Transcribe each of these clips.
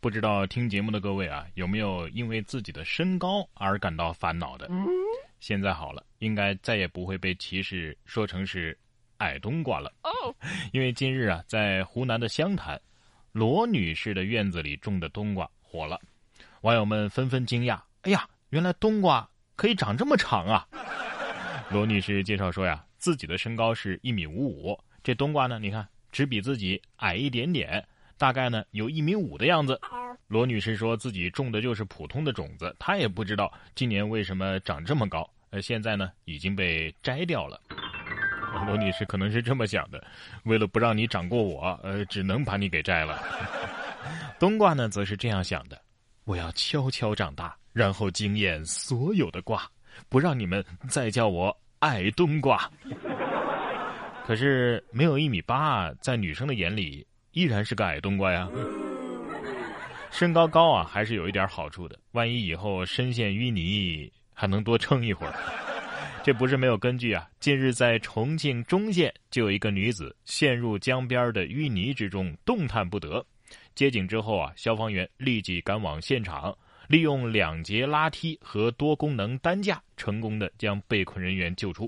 不知道听节目的各位啊，有没有因为自己的身高而感到烦恼的？现在好了，应该再也不会被歧视说成是矮冬瓜了。哦，因为今日啊，在湖南的湘潭，罗女士的院子里种的冬瓜火了，网友们纷纷惊讶：“哎呀，原来冬瓜可以长这么长啊！” 罗女士介绍说呀，自己的身高是一米五五，这冬瓜呢，你看只比自己矮一点点。大概呢有一米五的样子。罗女士说自己种的就是普通的种子，她也不知道今年为什么长这么高。呃，现在呢已经被摘掉了。罗女士可能是这么想的：为了不让你长过我，呃，只能把你给摘了。冬瓜呢则是这样想的：我要悄悄长大，然后惊艳所有的瓜，不让你们再叫我矮冬瓜。可是没有一米八，在女生的眼里。依然是个矮冬瓜呀，身高高啊，还是有一点好处的。万一以后深陷淤泥，还能多撑一会儿。这不是没有根据啊。近日在重庆忠县，就有一个女子陷入江边的淤泥之中，动弹不得。接警之后啊，消防员立即赶往现场，利用两节拉梯和多功能担架，成功的将被困人员救出。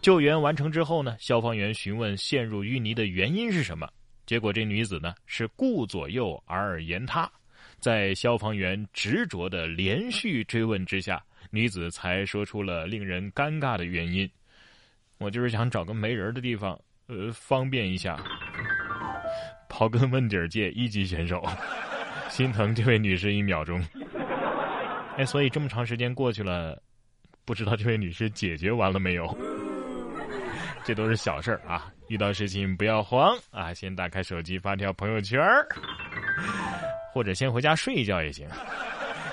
救援完成之后呢，消防员询问陷入淤泥的原因是什么。结果这女子呢是顾左右而言他，在消防员执着的连续追问之下，女子才说出了令人尴尬的原因：“我就是想找个没人的地方，呃，方便一下。”刨根问底儿界一级选手，心疼这位女士一秒钟。哎，所以这么长时间过去了，不知道这位女士解决完了没有？这都是小事儿啊。遇到事情不要慌啊！先打开手机发条朋友圈 或者先回家睡一觉也行。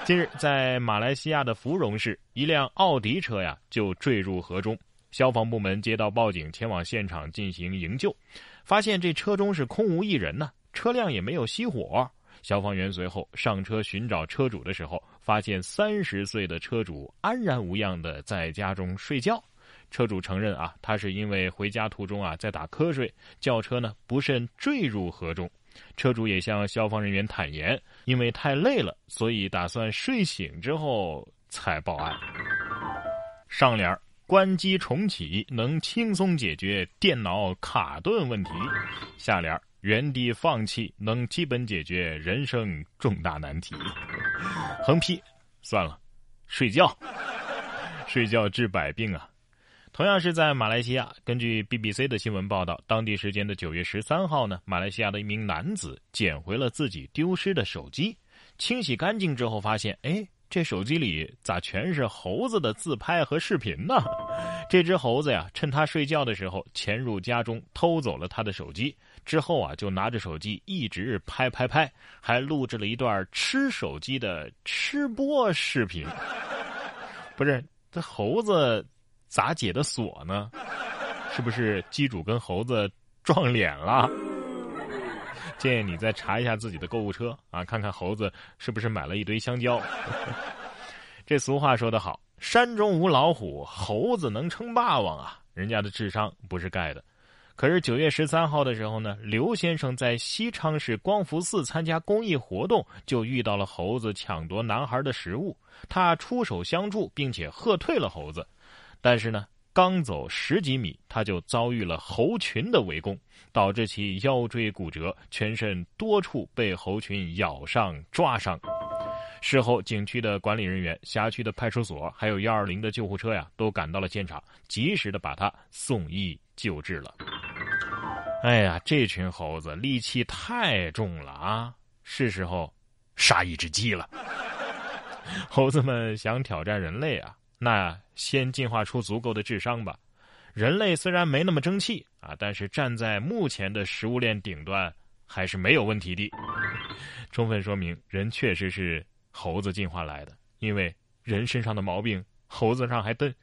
近日，在马来西亚的芙蓉市，一辆奥迪车呀就坠入河中，消防部门接到报警，前往现场进行营救，发现这车中是空无一人呢，车辆也没有熄火。消防员随后上车寻找车主的时候，发现三十岁的车主安然无恙的在家中睡觉。车主承认啊，他是因为回家途中啊在打瞌睡，轿车呢不慎坠入河中。车主也向消防人员坦言，因为太累了，所以打算睡醒之后才报案。上联关机重启能轻松解决电脑卡顿问题；下联原地放弃能基本解决人生重大难题。横批：算了，睡觉，睡觉治百病啊。同样是在马来西亚，根据 BBC 的新闻报道，当地时间的九月十三号呢，马来西亚的一名男子捡回了自己丢失的手机，清洗干净之后发现，哎，这手机里咋全是猴子的自拍和视频呢？这只猴子呀，趁他睡觉的时候潜入家中偷走了他的手机，之后啊，就拿着手机一直拍拍拍，还录制了一段吃手机的吃播视频。不是，这猴子。咋解的锁呢？是不是机主跟猴子撞脸了？建议你再查一下自己的购物车啊，看看猴子是不是买了一堆香蕉。这俗话说得好，山中无老虎，猴子能称霸王啊！人家的智商不是盖的。可是九月十三号的时候呢，刘先生在西昌市光福寺参加公益活动，就遇到了猴子抢夺男孩的食物，他出手相助，并且喝退了猴子。但是呢，刚走十几米，他就遭遇了猴群的围攻，导致其腰椎骨折，全身多处被猴群咬伤、抓伤。事后，景区的管理人员、辖区的派出所，还有幺二零的救护车呀，都赶到了现场，及时的把他送医救治了。哎呀，这群猴子戾气太重了啊！是时候杀一只鸡了。猴子们想挑战人类啊！那先进化出足够的智商吧。人类虽然没那么争气啊，但是站在目前的食物链顶端还是没有问题的。充分说明人确实是猴子进化来的，因为人身上的毛病，猴子上还真，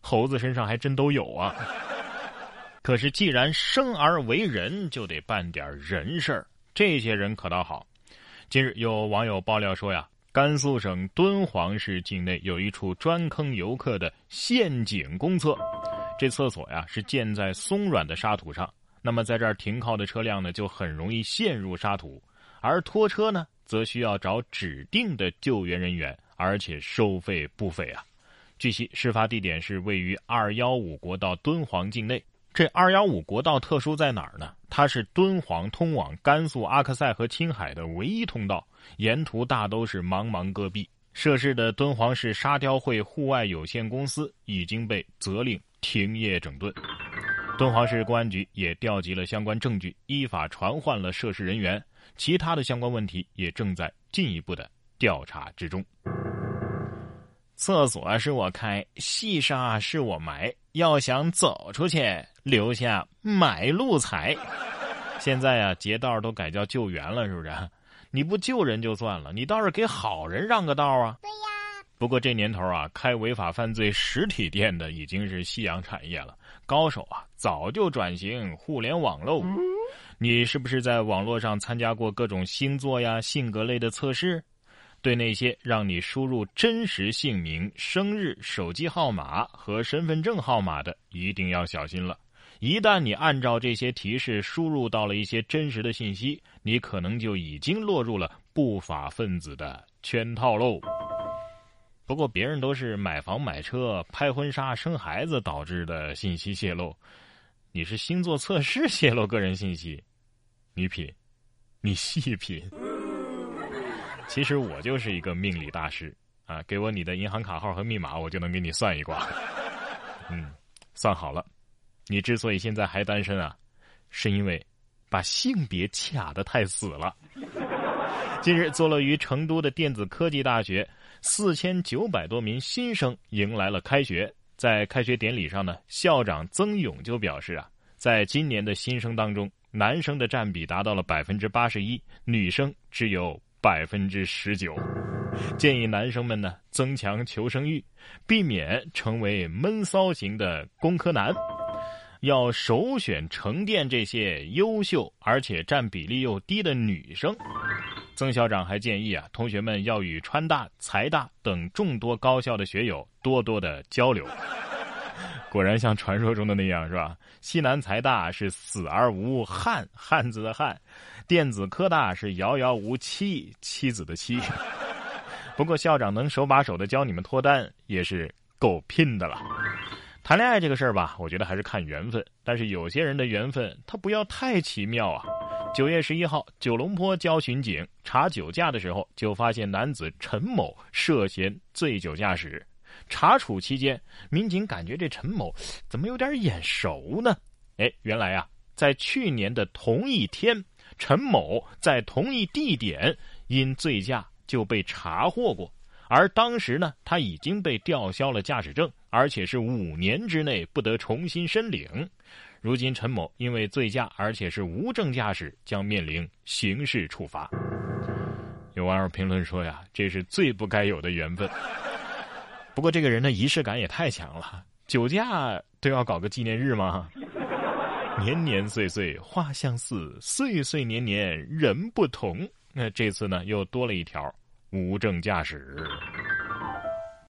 猴子身上还真都有啊。可是既然生而为人，就得办点人事儿。这些人可倒好。近日有网友爆料说呀。甘肃省敦煌市境内有一处专坑游客的陷阱公厕，这厕所呀是建在松软的沙土上，那么在这儿停靠的车辆呢就很容易陷入沙土，而拖车呢则需要找指定的救援人员，而且收费不菲啊。据悉，事发地点是位于二幺五国道敦煌境内。这二幺五国道特殊在哪儿呢？它是敦煌通往甘肃阿克塞和青海的唯一通道，沿途大都是茫茫戈壁。涉事的敦煌市沙雕会户外有限公司已经被责令停业整顿。敦煌市公安局也调集了相关证据，依法传唤了涉事人员。其他的相关问题也正在进一步的调查之中。厕所是我开，细沙是我埋。要想走出去，留下买路财。现在啊，劫道都改叫救援了，是不是？你不救人就算了，你倒是给好人让个道啊！对呀。不过这年头啊，开违法犯罪实体店的已经是夕阳产业了，高手啊早就转型互联网喽。你是不是在网络上参加过各种星座呀、性格类的测试？对那些让你输入真实姓名、生日、手机号码和身份证号码的，一定要小心了。一旦你按照这些提示输入到了一些真实的信息，你可能就已经落入了不法分子的圈套喽。不过，别人都是买房、买车、拍婚纱、生孩子导致的信息泄露，你是星座测试泄露个人信息，你品，你细品。其实我就是一个命理大师啊！给我你的银行卡号和密码，我就能给你算一卦。嗯，算好了，你之所以现在还单身啊，是因为把性别卡的太死了。近日，坐落于成都的电子科技大学，四千九百多名新生迎来了开学。在开学典礼上呢，校长曾勇就表示啊，在今年的新生当中，男生的占比达到了百分之八十一，女生只有。百分之十九，建议男生们呢增强求生欲，避免成为闷骚型的工科男，要首选成电这些优秀而且占比例又低的女生。曾校长还建议啊，同学们要与川大、财大等众多高校的学友多多的交流。果然像传说中的那样，是吧？西南财大是死而无汉，汉字的汉；电子科大是遥遥无期，妻子的妻。不过校长能手把手的教你们脱单，也是够拼的了。谈恋爱这个事儿吧，我觉得还是看缘分。但是有些人的缘分，他不要太奇妙啊。九月十一号，九龙坡交巡警查酒驾的时候，就发现男子陈某涉嫌醉酒驾驶。查处期间，民警感觉这陈某怎么有点眼熟呢？哎，原来啊，在去年的同一天，陈某在同一地点因醉驾就被查获过，而当时呢，他已经被吊销了驾驶证，而且是五年之内不得重新申领。如今陈某因为醉驾，而且是无证驾驶，将面临刑事处罚。有网友评论说呀，这是最不该有的缘分。不过这个人的仪式感也太强了，酒驾都要搞个纪念日吗？年年岁岁花相似，岁岁年年人不同。那这次呢，又多了一条无证驾驶。